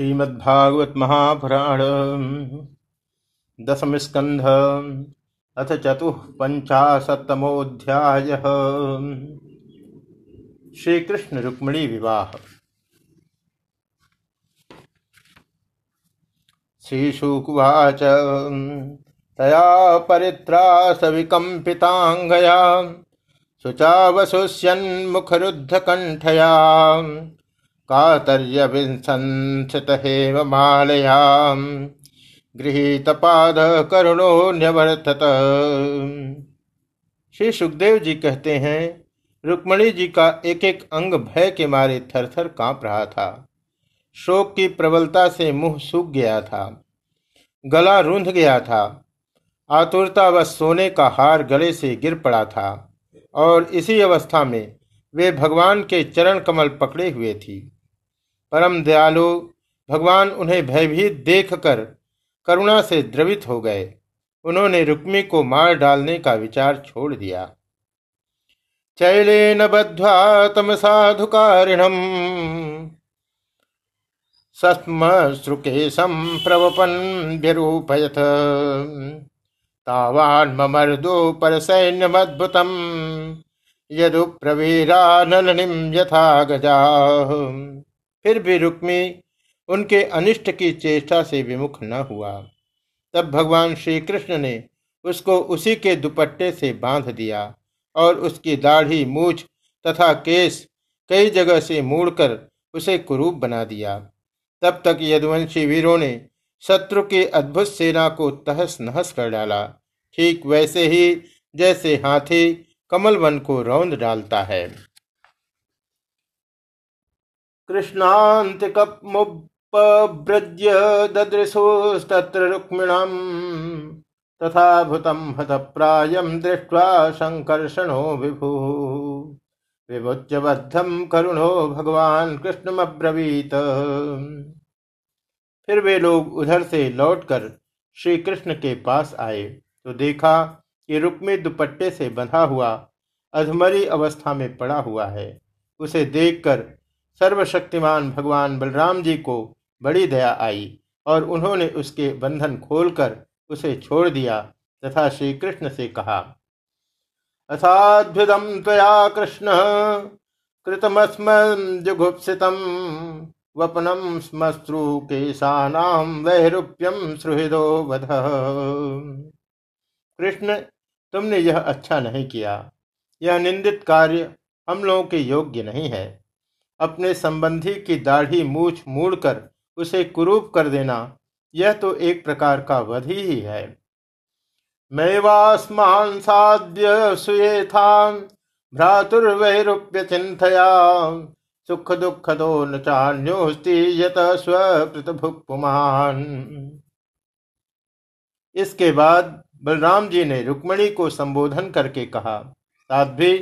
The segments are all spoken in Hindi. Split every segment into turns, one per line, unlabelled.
श्रीमद्भागवत महापुराण दशम स्कंध अथ चतुःपञ्चाशत्तमोऽध्याय। श्रीकृष्ण रुक्मिणी विवाह। श्रीशुकुवाच। तया सविकम्पिताङ्गया शुचावशुष्यन्मुखरुद्धकण्ठया कातर्यविंसंसितहेममालयाम् गृहीतपाद करुणो श्री सुखदेव जी कहते हैं, रुक्मणी जी का एक एक अंग भय के मारे थरथर काँप रहा था। शोक की प्रबलता से मुँह सूख गया था। गला रूंध गया था। आतुरता व सोने का हार गले से गिर पड़ा था और इसी अवस्था में वे भगवान के चरण कमल पकड़े हुए थी। परम दयालु, भगवान उन्हें भयभीत देखकर करुणा से द्रवित हो गए। उन्होंने रुक्मी को मार डालने का विचार छोड़ दिया। चैलेन बद्ध्वा तम साधुकारिणम। सस्मश्रुकेशम प्रवपन व्यरूपयथ तावान ममर्दो पर सैन्यमद्भुतम यदु प्रवीरा नलनिम यथा गजा। फिर भी रुक्मी उनके अनिष्ट की चेष्टा से विमुख न हुआ। तब भगवान श्री कृष्ण ने उसको उसी के दुपट्टे से बाँध दिया और उसकी दाढ़ी, मूछ तथा केस कई जगह से मोड़कर उसे कुरूप बना दिया। तब तक यदुवंशी वीरों ने शत्रु की अद्भुत सेना को तहस नहस कर डाला। ठीक वैसे ही जैसे हाथी कमल वन को रौंद डालता है। कृष्णान्तिकमुपव्रज्य ददृशोस्तत्र रुक्मिणम् तथा भूतं हतप्रायं दृष्ट्वा सङ्कर्षणो विभु। विमुच्यबद्धं करुणो भगवान कृष्णमब्रवीत। फिर वे लोग उधर से लौटकर श्री कृष्ण के पास आए। तो देखा कि रुक्मी दुपट्टे से बंधा हुआ, अधमरी अवस्था में पड़ा हुआ है। उसे देखकर सर्वशक्तिमान भगवान बलराम जी को बड़ी दया आई और उन्होंने उसके बंधन खोलकर उसे छोड़ दिया तथा श्री कृष्ण से कहा असाध्युदम त्वया कृष्ण कृतमस्मजुगुप्सितम वपनम स्मश्रु केशानाम वैरूप्यम सुहृदो वध। कृष्ण, तुमने यह अच्छा नहीं किया। यह निंदित कार्य हम लोगों के योग्य नहीं है। अपने संबंधी की दाढ़ी मूछ मूड़कर उसे कुरूप कर देना, यह तो एक प्रकार का वधि ही है। मैवास्मान साध्य भ्रातुर्वैरूप्य चिंतया सुख दुख दो न चान्योस्ति यत स्वृतभुक्पुमान इसके बाद बलराम जी ने रुक्मणी को संबोधन करके कहा, साध्वी,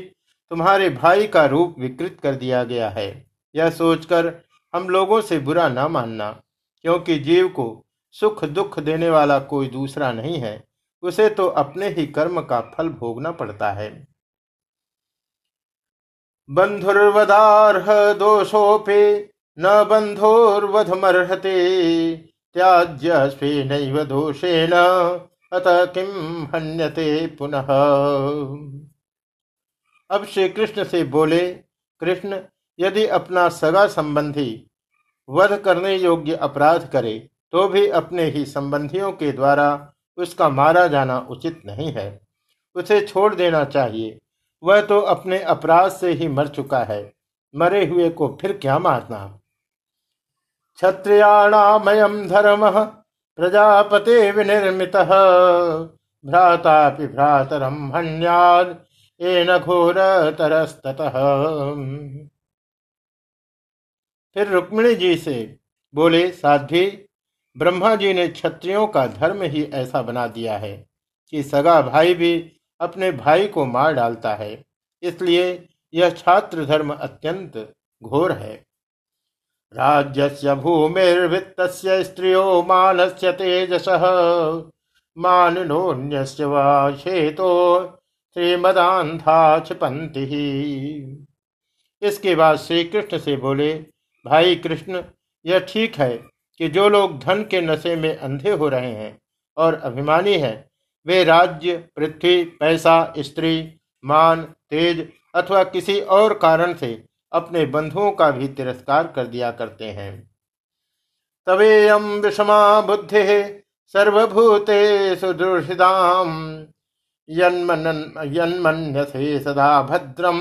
तुम्हारे भाई का रूप विकृत कर दिया गया है। यह सोचकर हम लोगों से बुरा न मानना, क्योंकि जीव को सुख दुख देने वाला कोई दूसरा नहीं है, उसे तो अपने ही कर्म का फल भोगना पड़ता है। बंधुर्वदारह दोषोपे न बंधोर्वधमर्हते त्याज्य स्वेन दोषेण, अतः किम हन्यते पुनः। अब श्री कृष्ण से बोले, कृष्ण यदि अपना सगा संबंधी वध करने योग्य अपराध करे तो भी अपने ही संबंधियों के द्वारा उसका मारा जाना उचित नहीं है। उसे छोड़ देना चाहिए। वह तो अपने अपराध से ही मर चुका है। मरे हुए को फिर क्या मारना? क्षत्रियाणामयम धर्म प्रजापते विनिर्मित। भ्राता भ्रातरम हन्याद घोर तरस्तः फिर रुक्मिणी जी से बोले, साध्वी, ब्रह्मा जी ने क्षत्रियों का धर्म ही ऐसा बना दिया है कि सगा भाई भी अपने भाई को मार डालता है। इसलिए यह छात्र धर्म अत्यंत घोर है। राज्य भूमिर्वित्त स्त्रियो मानस्य तेजस। मानोन्य वाेतो श्रीमदांधा क्षिपंति इसके बाद श्री कृष्ण से बोले भाई कृष्ण, यह ठीक है कि जो लोग धन के नशे में अंधे हो रहे हैं और अभिमानी हैं, वे राज्य, पृथ्वी, पैसा, स्त्री, मान, तेज अथवा किसी और कारण से अपने बंधुओं का भी तिरस्कार कर दिया करते हैं। तवेयम विषमा बुद्धि सर्वभूते सुदृषिदाम यन्मन्यसे सदा भद्रम।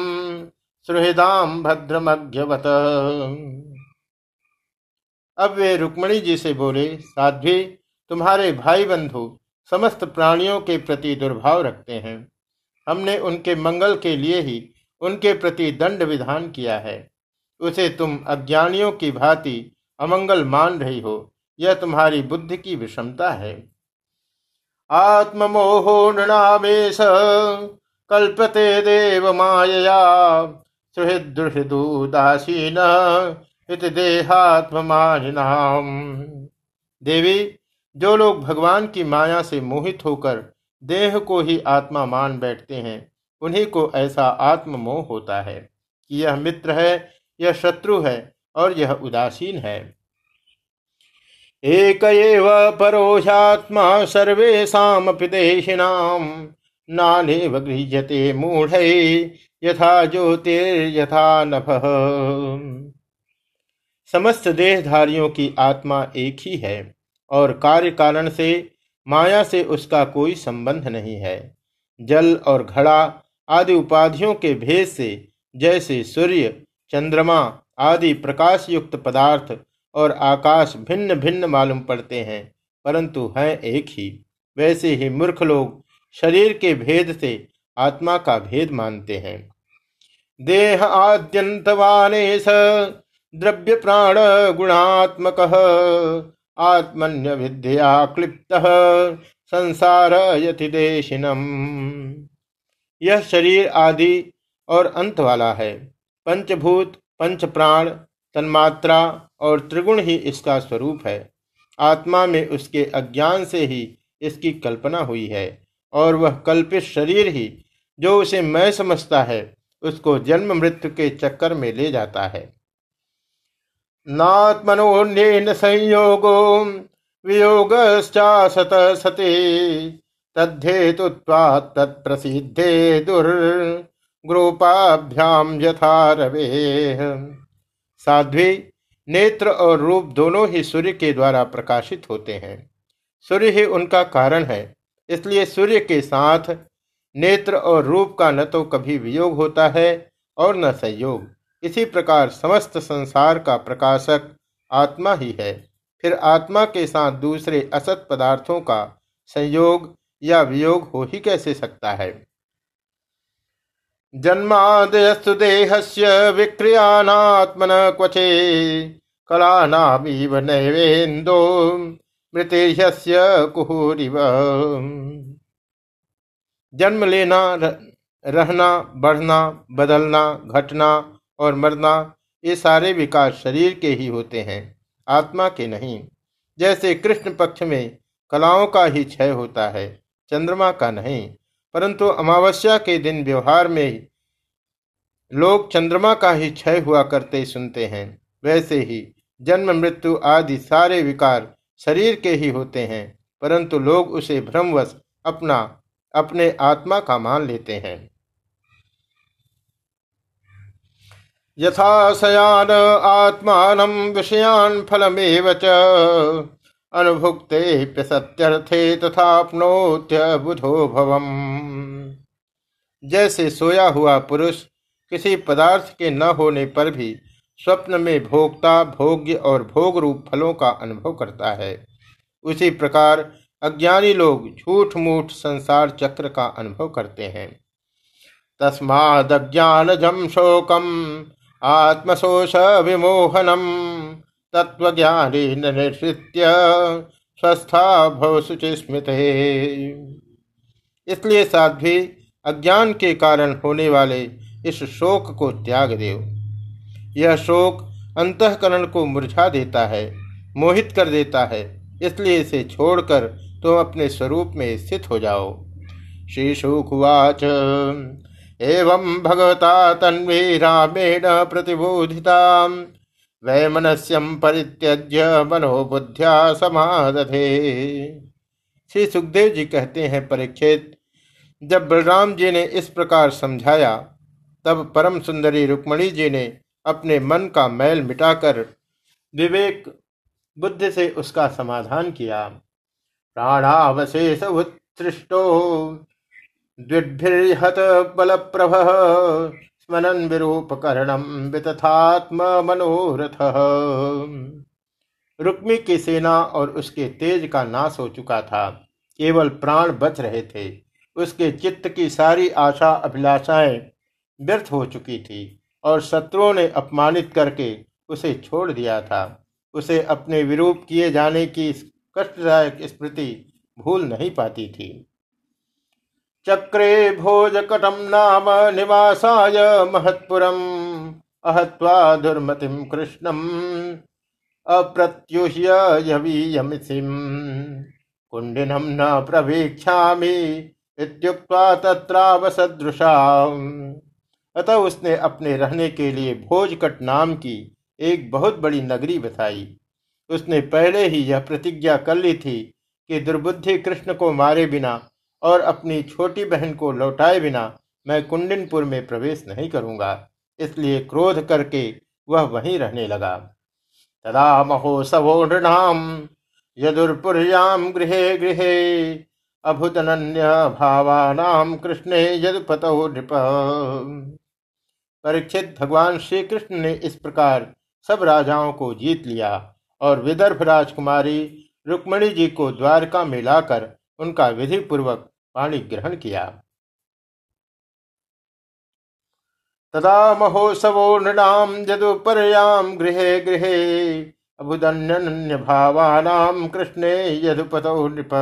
सुहृदाम भद्रमज्ञवत अब वे रुक्मणी जी से बोले, साध्वी, तुम्हारे भाई बंधु समस्त प्राणियों के प्रति दुर्भाव रखते हैं। हमने उनके मंगल के लिए ही उनके प्रति दंड विधान किया है। उसे तुम अज्ञानियों की भांति अमंगल मान रही हो, यह तुम्हारी बुद्धि की विषमता है। आत्ममोहो नृणामेश, कल्पते देव मायया सुहृदुहृदुदासीन इत देवी, जो लोग भगवान की माया से मोहित होकर देह को ही आत्मा मान बैठते हैं, उन्हीं को ऐसा आत्म मोह होता है कि यह मित्र है, यह शत्रु है और यह उदासीन है। एक परोषात्मा सर्वेशापि देशिनाम नानेव गृह्यते मूढ़ यथा ज्योतिर्यथा नभ। समस्त देहधारियों की आत्मा एक ही है और कार्य कारण से, माया से उसका कोई संबंध नहीं है। जल और घड़ा आदि उपाधियों के भेद से, जैसे सूर्य, चंद्रमा आदि प्रकाश युक्त पदार्थ और आकाश भिन्न भिन्न मालूम पड़ते हैं, परंतु हैं एक ही। वैसे ही मूर्ख लोग शरीर के भेद से आत्मा का भेद मानते हैं। देह आद्यंतवाने स द्रव्य प्राण गुणात्मक, आत्मन्य विद्या क्लिप्त, संसार यतिदेशिनम यह शरीर आदि और अंत वाला है। पंचभूत पंच प्राण तन्मात्रा और त्रिगुण ही इसका स्वरूप है। आत्मा में उसके अज्ञान से ही इसकी कल्पना हुई है और वह कल्पित शरीर ही जो उसे मैं समझता है, उसको जन्म मृत्यु के चक्कर में ले जाता है। नात्मनोन्येन संयोगो वियोगश्चासत सते तद्धेतुत्वात् तत्प्रसिद्धे यथा रवे। साध्वी, नेत्र और रूप दोनों ही सूर्य के द्वारा प्रकाशित होते हैं। सूर्य ही उनका कारण है, इसलिए सूर्य के साथ नेत्र और रूप का न तो कभी वियोग होता है और न संयोग। इसी प्रकार समस्त संसार का प्रकाशक आत्मा ही है। फिर आत्मा के साथ दूसरे असत पदार्थों का संयोग या वियोग हो ही कैसे सकता है? जन्मादयस्तु देहस्य विक्रियानात्मन क्वचे कलानामीव नैवेन्दो मृतेह्यस्य कुहूरिव। जन्म लेना रहना, बढ़ना, बदलना, घटना और मरना, ये सारे विकार शरीर के ही होते हैं, आत्मा के नहीं। जैसे कृष्ण पक्ष में कलाओं का ही क्षय होता है, चंद्रमा का नहीं, परंतु अमावस्या के दिन व्यवहार में लोग चंद्रमा का ही क्षय हुआ करते सुनते हैं। वैसे ही जन्म, मृत्यु आदि सारे विकार शरीर के ही होते हैं, परंतु लोग उसे भ्रमवश अपना अपने आत्मा का मान लेते हैं। यथा सयान आत्मान विषयान फलमेव अनुभुक्ते सत्यर्थे तथापनोत्य बुधो भवम जैसे सोया हुआ पुरुष किसी पदार्थ के न होने पर भी स्वप्न में भोक्ता भोग्य और भोग रूप फलों का अनुभव करता है, उसी प्रकार अज्ञानी लोग झूठ मूठ संसार चक्र का अनुभव करते हैं। तस्मादज्ञानजम शोकम, आत्मशोष विमोहनम तत्वज्ञानी निर्षित्य स्वस्था भव स्मृत इसलिए साध्वी, अज्ञान के कारण होने वाले इस शोक को त्याग देव। यह शोक अंतकरण को मुरझा देता है, मोहित कर देता है, इसलिए इसे छोड़कर तुम अपने स्वरूप में स्थित हो जाओ। श्री शुकुवाच एवं भगवता तन्वी रामेण प्रतिबोधिता। वैमनस्यम परित्यज्य मनोबुद्ध्या समाधे श्री सुखदेव जी कहते हैं, परीक्षित, जब बलराम जी ने इस प्रकार समझाया, तब परम सुंदरी रुक्मणी जी ने अपने मन का मैल मिटाकर विवेक बुद्धि से उसका समाधान किया। प्राणावशेष उत्सृष्टो द्विभिर्हत बल प्रभ स्मनन विरूपकरणम वितथात्म मनोरथ रुक्मी की सेना और उसके तेज का नाश हो चुका था। केवल प्राण बच रहे थे। उसके चित्त की सारी आशा अभिलाषाएँ व्यर्थ हो चुकी थी और शत्रुओं ने अपमानित करके उसे छोड़ दिया था। उसे अपने विरूप किए जाने की कष्टदायक स्मृति भूल नहीं पाती थी। चक्रे भोजकटम नाम निवासाय महत्पुरम, अहत्वा दुर्मतिम कृष्णम, अप्रत्युह्य यवीयमिसिम। कुंडिनम न प्रवीक्षा इत्युक्त्वा तत्रावसदृशा अतः उसने अपने रहने के लिए भोजकट नाम की एक बहुत बड़ी नगरी बताई उसने पहले ही यह प्रतिज्ञा कर ली थी कि दुर्बुद्धि कृष्ण को मारे बिना और अपनी छोटी बहन को लौटाए बिना मैं कुंडिनपुर में प्रवेश नहीं करूँगा। इसलिए क्रोध करके वह वहीं रहने लगा। तदा महोत्सवो नृणाम यदुर्पुर्याम गृह गृहे अभुतनन्य भावानाम कृष्ण यदुपतो नृप। परीक्षित भगवान श्री कृष्ण ने इस प्रकार सब राजाओं को जीत लिया। और विदर्भ राजकुमारी रुक्मणी जी को द्वारका में लाकर उनका विधि पूर्वक पाणी ग्रहण किया। तदा महोत्सवो नृणाम जदुपर्याम गृहे गृहे अभुदन्य भावानाम कृष्णे यदुपतो नृप।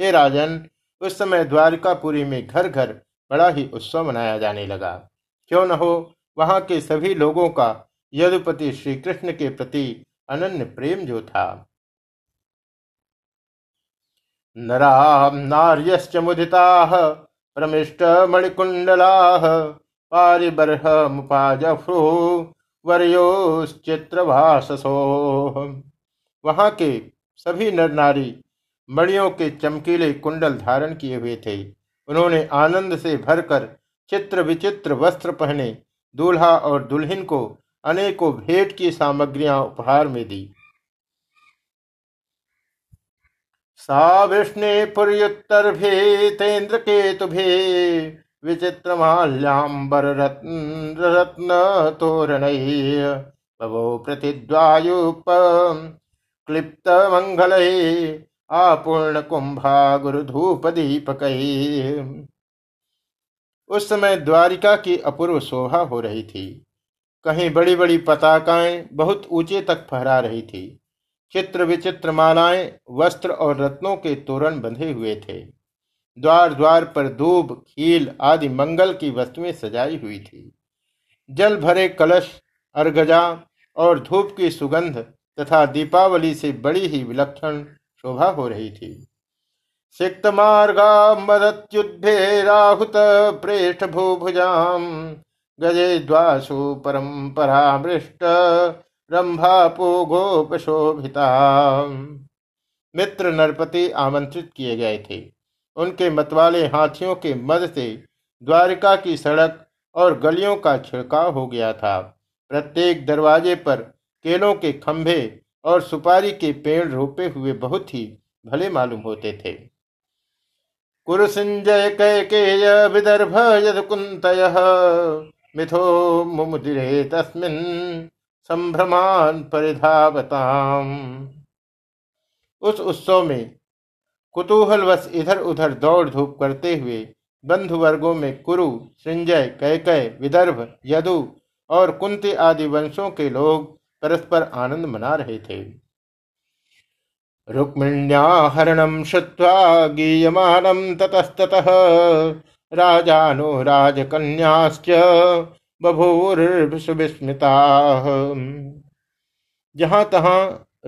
हे राजन, उस समय द्वारकापुरी में घर घर बड़ा ही उत्सव मनाया जाने लगा। क्यों न हो, वहाँ के सभी लोगों का यदुपति श्री कृष्ण के प्रति अनन्य प्रेम जो था। नरा नार्यश्च मुदिताः प्रमिष्टमणिकुण्डलाः पारिबर्हमुपाजफ्रुः वर्योश्चित्रभाससो वहाँ के सभी नर नारी मणियों के चमकीले कुंडल धारण किए हुए थे। उन्होंने आनंद से भरकर चित्र विचित्र वस्त्र पहने, दूल्हा और दुल्हन को अनेकों भेंट की सामग्रियाँ उपहार में दी। सा विष्णे पुर्युत्तरभे केतुभे विचित्र माल्याम्बर रत्न रत्न तोरण बभो प्रतिद्वायुप, क्लिप्त मंगल, आपूर्ण कुंभा गुरुधूप दीपक। उस समय द्वारिका की अपूर्व शोभा हो रही थी। कहीं बड़ी बड़ी पताकाएँ बहुत ऊँचे तक फहरा रही थी। चित्र विचित्र मालाएँ वस्त्र और रत्नों के तोरण बंधे हुए थे। द्वार द्वार पर दूब खील आदि मंगल की वस्तुएँ सजाई हुई थी। जल भरे कलश अर्गजा और धूप की सुगंध तथा दीपावली से बड़ी ही विलक्षण शोभा हो रही थी। सिक्त मार्गा मदत्युद्धे राहुत प्रेष्ठ भूभुजाम। गजे द्वासु परंपरा मृष्ट रंभापोगोपशोभिता मित्र नरपति आमंत्रित किए गए थे। उनके मतवाले हाथियों के मद से द्वारिका की सड़क और गलियों का छिड़काव हो गया था। प्रत्येक दरवाजे पर केलों के खंभे और सुपारी के पेड़ रोपे हुए बहुत ही भले मालूम होते थे। कुरुसिंजय कैकेय विदर्भ यद कुंत मिथो मुमुदिरे तस्मिन संभ्रमान परिधावताम। उस उत्सव में कुतूहलवश इधर उधर दौड़ धूप करते हुए बंधु वर्गों में कुरु, संजय, कैकय, विदर्भ, यदु और कुंती आदि वंशों के लोग परस्पर आनंद मना रहे थे। रुक्मिण्याहरणम श्रुवा गीयमानम ततस्ततः राजानो राजकन्याश्च बभूर्विस्मिता जहाँ तहां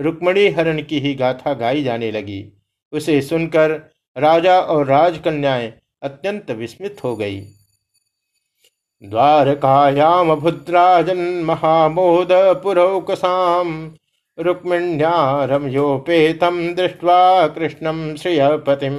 रुक्मणी हरण की ही गाथा गाई जाने लगी। उसे सुनकर राजा और राजकन्याएँ अत्यंत विस्मित हो गई। द्वारकायाम भुद्राजन महामोद पुरौकसाम रुक्मिण्या रमयोपेतम दृष्ट्वा कृष्णम श्रियपतिम।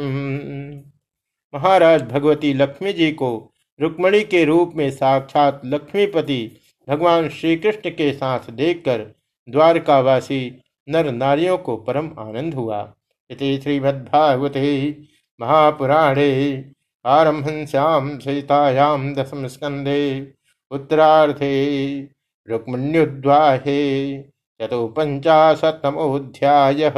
महाराज भगवती लक्ष्मी जी को रुक्मणी के रूप में साक्षात लक्ष्मीपति भगवान श्री कृष्ण के साथ देखकर द्वारकावासी नर नारियों को परम आनंद हुआ। इति श्रीमद्भागवते महापुराणे पारमहंस्यां सहितायां दशम स्कंदे उत्तरार्धे रुक्मण्युद्वाहे चतुपञ्चाशत्तमोऽध्यायः